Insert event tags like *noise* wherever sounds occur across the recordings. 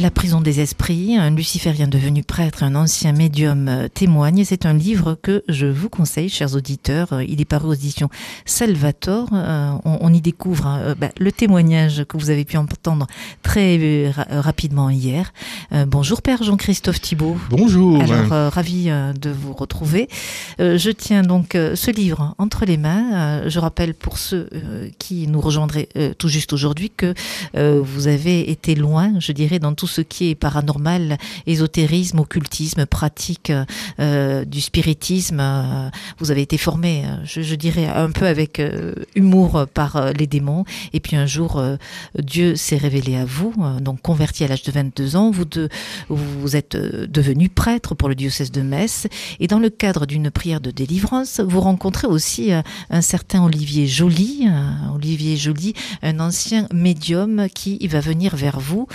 La prison des esprits, un luciférien devenu prêtre, un ancien médium euh, témoigne. C'est un livre que je vous conseille, chers auditeurs. Euh, il est paru aux éditions Salvator. Euh, on, y découvre bah, le témoignage que vous avez pu entendre très rapidement hier. bonjour Père Jean-Christophe Thibault. Bonjour. Alors, ravi de vous retrouver. je tiens donc ce livre entre les mains. je rappelle pour ceux qui nous rejoindraient tout juste aujourd'hui que vous avez été loin, je dirais, dans tout ce qui est paranormal, ésotérisme, occultisme, pratique euh, du spiritisme. Euh, vous avez été formé, euh, je, dirais, un peu avec humour par les démons. Et puis un jour, Dieu s'est révélé à vous, donc converti à l'âge de 22 ans. Vous, êtes devenu prêtre pour le diocèse de Metz. Et dans le cadre d'une prière de délivrance, vous rencontrez aussi un certain Olivier Joly, Olivier Joly, un ancien médium qui va venir vers vous,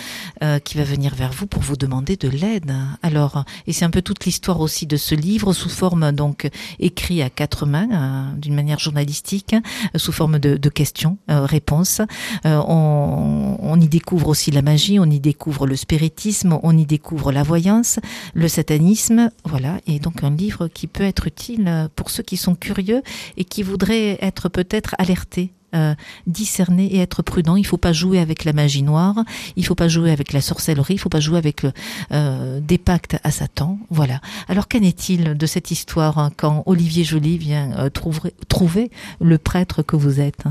qui va venir vers vous pour vous demander de l'aide. Alors, et c'est un peu toute l'histoire aussi de ce livre sous forme donc écrit à quatre mains, euh, d'une manière journalistique, sous forme de, questions, euh, réponses. Euh, on, on, y découvre aussi la magie, on y découvre le spiritisme, on y découvre la voyance, le satanisme, voilà. Et donc un livre qui peut être utile pour ceux qui sont curieux et qui voudraient être peut-être alertés euh, discerner et être prudent. Il faut pas jouer avec la magie noire, il faut pas jouer avec la sorcellerie, il faut pas jouer avec euh, des pactes à Satan. Voilà. Alors qu'en est-il de cette histoire hein, quand Olivier Joly vient euh, trouver, trouver le prêtre que vous êtes?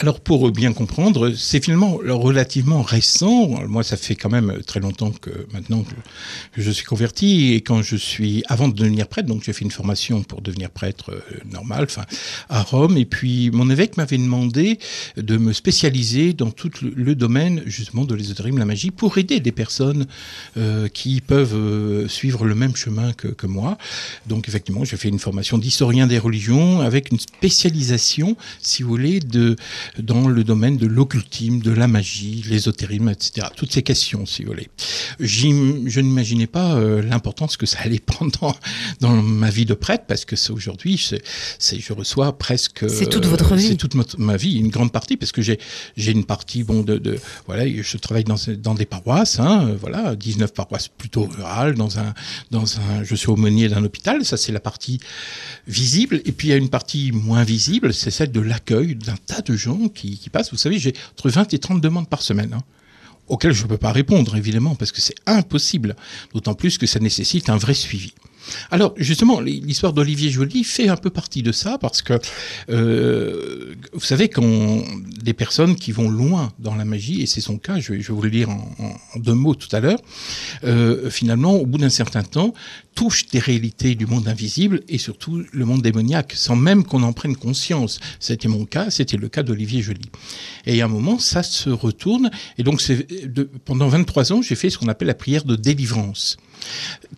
Alors pour bien comprendre, c'est finalement relativement récent. Moi, ça fait quand même très longtemps que maintenant que je suis converti et quand je suis avant de devenir prêtre, donc j'ai fait une formation pour devenir prêtre euh, normal, enfin à Rome. Et puis mon évêque m'avait demandé de me spécialiser dans tout le domaine justement de l'ésotérisme, la magie, pour aider des personnes euh, qui peuvent euh, suivre le même chemin que, que moi. Donc effectivement, j'ai fait une formation d'historien des religions avec une spécialisation, si vous voulez, de dans le domaine de l'occultisme, de la magie, l'ésotérisme, etc. Toutes ces questions, si vous voulez. Je n'imaginais pas euh, l'importance que ça allait *laughs* prendre dans, ma vie de prêtre, parce que aujourd'hui, c'est, je reçois presque. C'est toute votre vie. C'est toute ma, vie, une grande partie, parce que j'ai, j'ai une partie, bon, de, de, voilà, je travaille dans, dans des paroisses, hein, voilà, 19 paroisses plutôt rurales, dans un, dans un, je suis aumônier d'un hôpital, ça c'est la partie visible, et puis il y a une partie moins visible, c'est celle de l'accueil d'un tas de gens qui, passent. Vous savez, j'ai entre 20 et 30 demandes par semaine. Hein, auxquelles je ne peux pas répondre, évidemment, parce que c'est impossible. D'autant plus que ça nécessite un vrai suivi. Alors justement, l'histoire d'Olivier Joly fait un peu partie de ça parce que euh, vous savez quand des personnes qui vont loin dans la magie et c'est son cas, je vais, vous le dire en, deux mots tout à l'heure, euh, finalement au bout d'un certain temps touchent des réalités du monde invisible et surtout le monde démoniaque sans même qu'on en prenne conscience. C'était mon cas, c'était le cas d'Olivier Joly. Et à un moment ça se retourne et donc pendant 23 ans j'ai fait ce qu'on appelle la prière de délivrance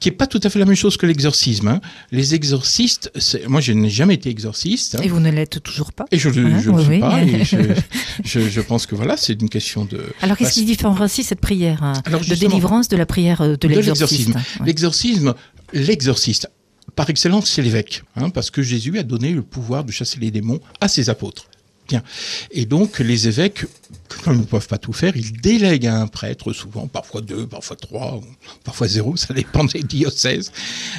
qui est pas tout à fait la même chose que l'exorcisme. Hein. Les exorcistes, moi je n'ai jamais été exorciste. Hein. Et vous ne l'êtes toujours pas. Et je ne hein le suis pas. Et *laughs* je, je, pense que voilà, c'est une question de. Alors qu'est-ce qui différencie cette prière de délivrance de la prière euh, de l'exorcisme L'exorcisme, l'exorciste, par excellence, c'est l'évêque, parce que Jésus a donné le pouvoir de chasser les démons à ses apôtres. Bien. Et donc, les évêques, comme ils ne peuvent pas tout faire, ils délèguent à un prêtre, souvent, parfois deux, parfois trois, parfois zéro, ça dépend des diocèses,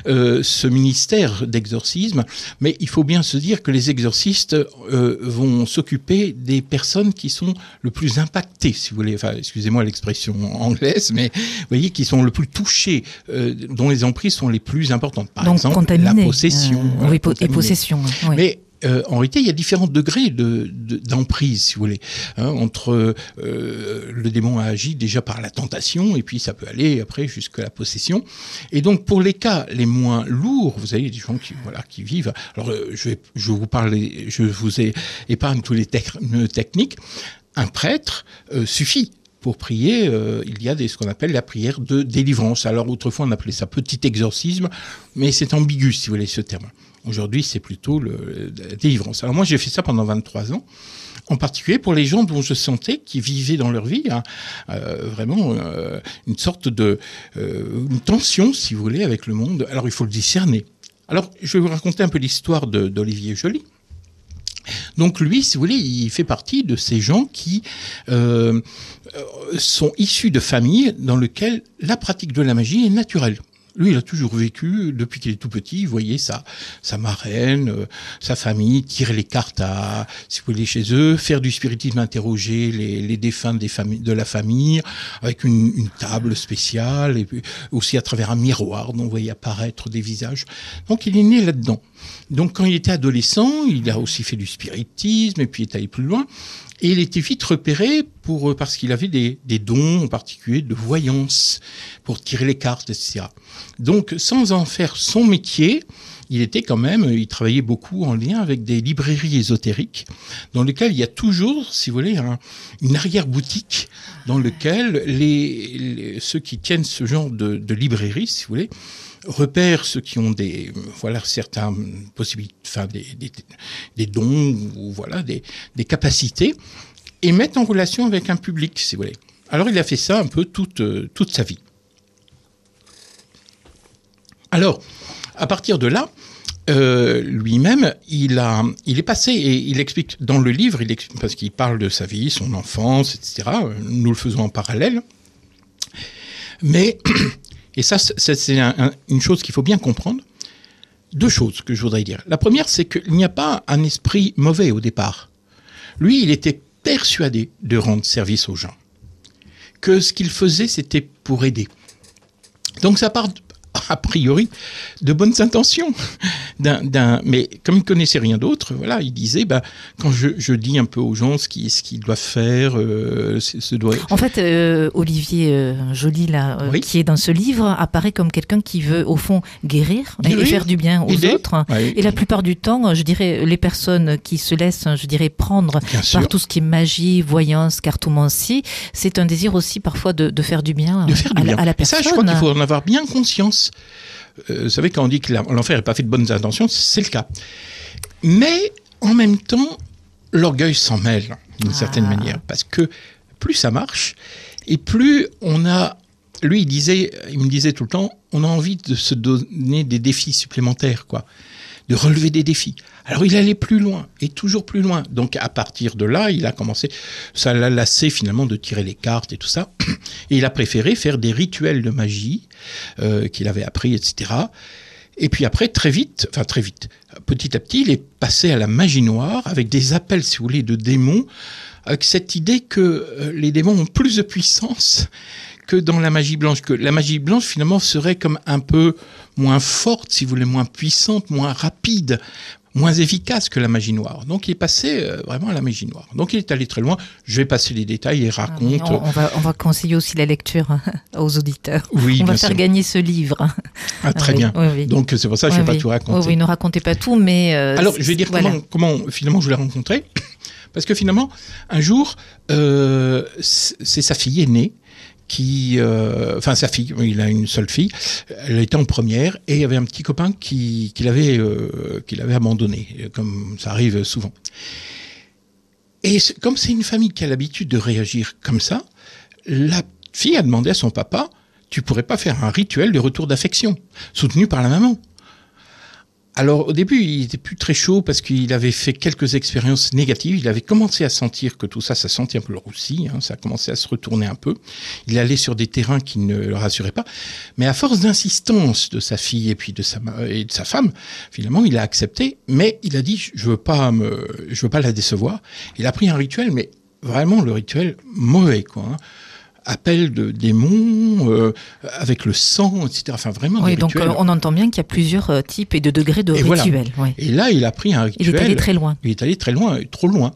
euh, ce ministère d'exorcisme. Mais il faut bien se dire que les exorcistes euh, vont s'occuper des personnes qui sont le plus impactées, si vous voulez, enfin, excusez-moi l'expression anglaise, mais vous voyez, qui sont le plus touchés, euh, dont les emprises sont les plus importantes. Par exemple, la possession. oui, et possession. Oui. Mais euh, en réalité, il y a différents degrés d'emprise, si vous voulez, hein, entre euh, le démon a agi déjà par la tentation, et puis ça peut aller après jusqu'à la possession. Et donc, pour les cas les moins lourds, vous avez des gens qui, voilà, qui vivent. Alors, euh, je, vous parle, je vous ai, épargne tous les techniques. Un prêtre suffit pour prier, il y a ce qu'on appelle la prière de délivrance. Alors autrefois on appelait ça petit exorcisme, mais c'est ambigu si vous voulez ce terme. Aujourd'hui, c'est plutôt la délivrance. Alors moi, j'ai fait ça pendant 23 ans, en particulier pour les gens dont je sentais qu'ils vivaient dans leur vie hein, euh, vraiment euh, une sorte de euh, tension, si vous voulez, avec le monde. Alors il faut le discerner. Alors, je vais vous raconter un peu l'histoire d'Olivier Joly. Donc lui, si vous voulez, il fait partie de ces gens qui euh, sont issus de familles dans lesquelles la pratique de la magie est naturelle. Lui, il a toujours vécu, depuis qu'il est tout petit, vous voyez, sa, sa marraine, euh, sa famille, tirer les cartes à, chez eux, faire du spiritisme, interroger les, les défunts de la famille, avec une, table spéciale, et puis aussi à travers un miroir dont vous voyez apparaître des visages. Donc il est né là-dedans. Donc quand il était adolescent, il a aussi fait du spiritisme, et puis est allé plus loin. Et il était vite repéré pour, euh, parce qu'il avait des, des dons, en particulier de voyance, pour tirer les cartes, etc. Donc, sans en faire son métier, il était quand même, il travaillait beaucoup en lien avec des librairies ésotériques, dans lesquelles il y a toujours, si vous voulez, un- une arrière-boutique, dans les- ceux qui tiennent ce genre de, librairie, si vous voulez, repèrent ceux qui ont des, voilà, certaines possibilités, enfin, des, dons, ou voilà, des, des capacités, et mettent en relation avec un public, si vous voulez. Alors, il a fait ça un peu toute, euh, toute sa vie. Alors, à partir de là, euh, lui-même, il, a, il est passé, et il explique dans le livre, parce qu'il parle de sa vie, son enfance, etc. Nous le faisons en parallèle. Mais, et ça, c'est c'est un- un- une chose qu'il faut bien comprendre. Deux choses que je voudrais dire. La première, c'est qu'il n'y a pas un esprit mauvais au départ. Lui, il était persuadé de rendre service aux gens. Que ce qu'il faisait, c'était pour aider. Donc ça part a priori de bonnes intentions. *laughs* Mais comme il connaissait rien d'autre, voilà, il disait, bah, quand je, je dis un peu aux gens ce qu'ils, doivent faire, euh, ce doit. En fait, euh, Olivier euh, Joly, là, euh, Oui. qui est dans ce livre, apparaît comme quelqu'un qui veut, au fond, guérir, et- faire du bien aux aider. autres. Ouais, Et la plupart du temps, je dirais, les personnes qui se laissent, je dirais, prendre bien sûr. par tout ce qui est magie, voyance, cartomancie, c'est un désir aussi parfois de, de faire du bien, de faire du à, la- à la Et ça, personne. je crois qu'il faut en avoir bien conscience. Euh, vous savez, quand on dit que l'enfer n'est pas fait de bonnes intentions, c'est le cas. Mais en même temps, l'orgueil s'en mêle, d'une Ah. certaine manière, parce que plus ça marche, et plus on a. Lui, il disait, il me disait tout le temps, on a envie de se donner des défis supplémentaires, quoi, de relever des défis. Alors il allait plus loin et toujours plus loin. Donc à partir de là, il a commencé, ça l'a lassé finalement de tirer les cartes et tout ça. Et il a préféré faire des rituels de magie euh, qu'il avait appris, etc. Et puis après, très vite, enfin très vite, petit à petit, il est passé à la magie noire avec des appels, si vous voulez, de démons, avec cette idée que euh, les démons ont plus de puissance que dans la magie blanche, que la magie blanche finalement serait comme un peu moins forte, si vous voulez, moins puissante, moins rapide, moins efficace que la magie noire. Donc il est passé euh, vraiment à la magie noire. Donc il est allé très loin. Je vais passer les détails et Ah, raconte. on, on va, on va conseiller aussi la lecture hein, aux auditeurs. oui, on va faire sûr. gagner ce livre. Ah, très Oui, bien. oui, oui. Donc c'est pour ça que je ne vais pas tout raconter. Oui, ne racontez pas tout, mais. euh, Alors, je vais dire voilà. comment, comment finalement je l'ai rencontré. Parce que finalement, un jour, euh, c'est sa fille aînée qui, euh, enfin sa fille, il a une seule fille, elle était en première et il y avait un petit copain qui, qui l'avait, euh, qui l'avait abandonné, comme ça arrive souvent. Et comme c'est une famille qui a l'habitude de réagir comme ça, la fille a demandé à son papa, tu pourrais pas faire un rituel de retour d'affection, soutenu par la maman? Alors au début, il était plus très chaud parce qu'il avait fait quelques expériences négatives. Il avait commencé à sentir que tout ça, ça sentait un peu le roussi. hein, ça a commencé à se retourner un peu. Il allait sur des terrains qui ne le rassuraient pas. Mais à force d'insistance de sa fille et puis de sa de sa femme, finalement, il a accepté. Mais il a dit, je veux pas me, je veux pas la décevoir. Il a pris un rituel, mais vraiment le rituel mauvais, quoi. hein. Appel de démons euh, avec le sang, etc. Enfin, vraiment. Oui, des donc rituels. euh, on entend bien qu'il y a plusieurs euh, types et de degrés de Et voilà. rituels. ouais. Et là, il a pris un Il rituel. est allé très loin. Il est allé très loin, trop loin.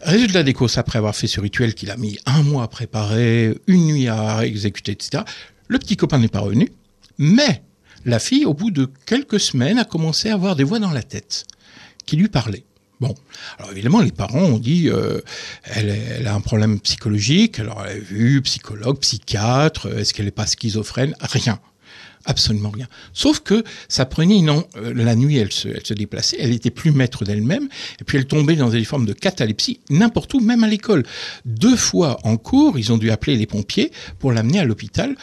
Résultat des courses, après avoir fait ce rituel qu'il a mis un mois à préparer, une nuit à exécuter, etc., le petit copain n'est pas revenu, mais la fille, au bout de quelques semaines, a commencé à avoir des voix dans la tête qui lui parlaient. Bon, alors évidemment, les parents ont dit, euh, elle, a un problème psychologique, alors elle a vu psychologue, psychiatre, est-ce qu'elle n'est pas schizophrène? Rien. Absolument rien. Sauf que ça prenait an- euh, la nuit, elle se, elle se déplaçait, elle était plus maître d'elle-même, et puis elle tombait dans des formes de catalepsie n'importe où, même à l'école. Deux fois en cours, ils ont dû appeler les pompiers pour l'amener à l'hôpital.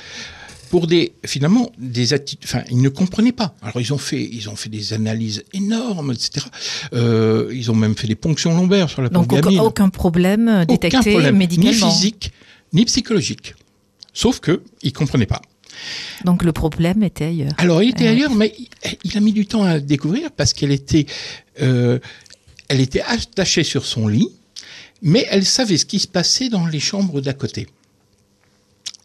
Pour des finalement des attitudes. Enfin, ils ne comprenaient pas. Alors ils ont fait, ils ont fait des analyses énormes, etc. Euh, ils ont même fait des ponctions lombaires sur la Donc aucun, aucun problème détecté Aucun problème, médicalement. ni physique, ni psychologique. Sauf que ils comprenaient pas. Donc le problème était ailleurs. Alors, il était ailleurs, mais il, il a mis du temps à le découvrir parce qu'elle était, euh, elle était attachée sur son lit, mais elle savait ce qui se passait dans les chambres d'à côté.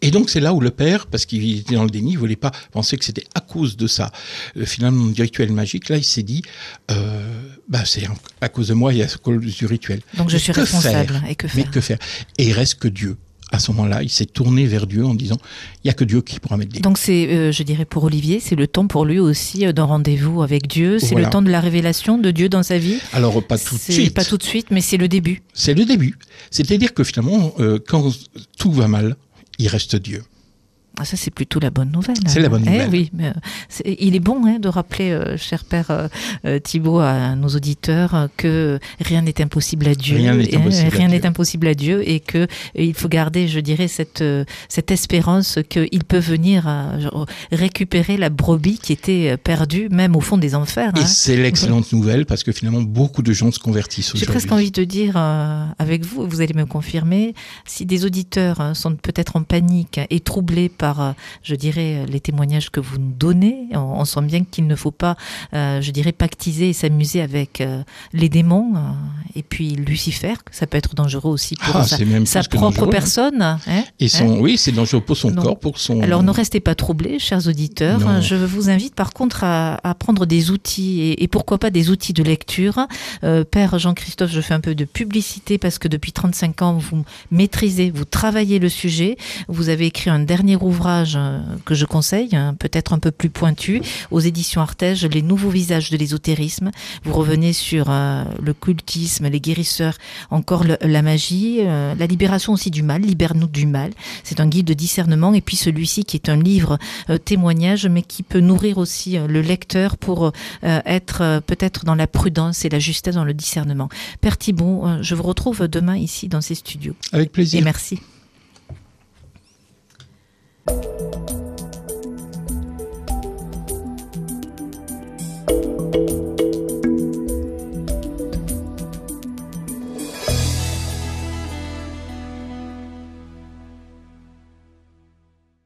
Et donc c'est là où le père, parce qu'il était dans le déni, il voulait pas penser que c'était à cause de ça, euh, finalement du rituel magique. Là, il s'est dit, euh, bah c'est à cause de moi et à cause du rituel. Donc je Mais suis que responsable. faire Et que Mais faire que faire Et il reste que Dieu. À ce moment-là, il s'est tourné vers Dieu en disant, il y a que Dieu qui pourra mettre des Donc c'est, euh, je dirais pour Olivier, c'est le temps pour lui aussi d'un rendez-vous avec Dieu. C'est Voilà. le temps de la révélation de Dieu dans sa vie. Alors pas tout de suite. Pas tout de suite, mais c'est le début. C'est le début. C'est-à-dire que finalement, euh, quand tout va mal, il reste Dieu. Ah, ça, c'est plutôt la bonne nouvelle. C'est la bonne Eh nouvelle. oui, mais, euh, il est bon hein, de rappeler, euh, cher père euh, euh, Thibault, à nos auditeurs que rien n'est impossible à Dieu. Rien n'est et, euh, impossible à rien Dieu. n'est impossible à Dieu et que il faut garder, je dirais, cette cette espérance qu'il peut venir genre, récupérer la brebis qui était perdue, même au fond des enfers. Et hein. c'est l'excellente nouvelle parce que finalement, beaucoup de gens se convertissent J'ai aujourd'hui. presque envie de dire euh, avec vous, vous allez me confirmer, si des auditeurs euh, sont peut-être en panique et troublés par, euh, je dirais, euh, les témoignages que vous nous donnez, on, on sent bien qu'il ne faut pas, euh, je dirais, pactiser et s'amuser avec euh, les démons et puis Lucifer, que ça peut être dangereux aussi pour Ah, sa, propre personne. hein, Et hein. son, oui, c'est dangereux pour son Non. corps, pour son. Alors ne restez pas troublés, chers auditeurs. Non. Je vous invite par contre à, à prendre des outils et, et pourquoi pas des outils de lecture. Euh, Père Jean-Christophe, je fais un peu de publicité parce que depuis 35 ans, vous maîtrisez, vous travaillez le sujet. Vous avez écrit un dernier ouvrage euh, que je conseille, hein, peut-être un peu plus pointu, aux éditions Artege, Les nouveaux visages de l'ésotérisme. Vous revenez sur euh, le cultisme, les guérisseurs, encore le- la magie, euh, la libération aussi du mal, libère-nous du mal. C'est un guide de discernement et puis celui-ci qui est un livre témoignage mais qui peut nourrir aussi le lecteur pour être peut-être dans la prudence et la justesse dans le discernement. Père Thibault, je vous retrouve demain ici dans ces studios Avec plaisir. et merci.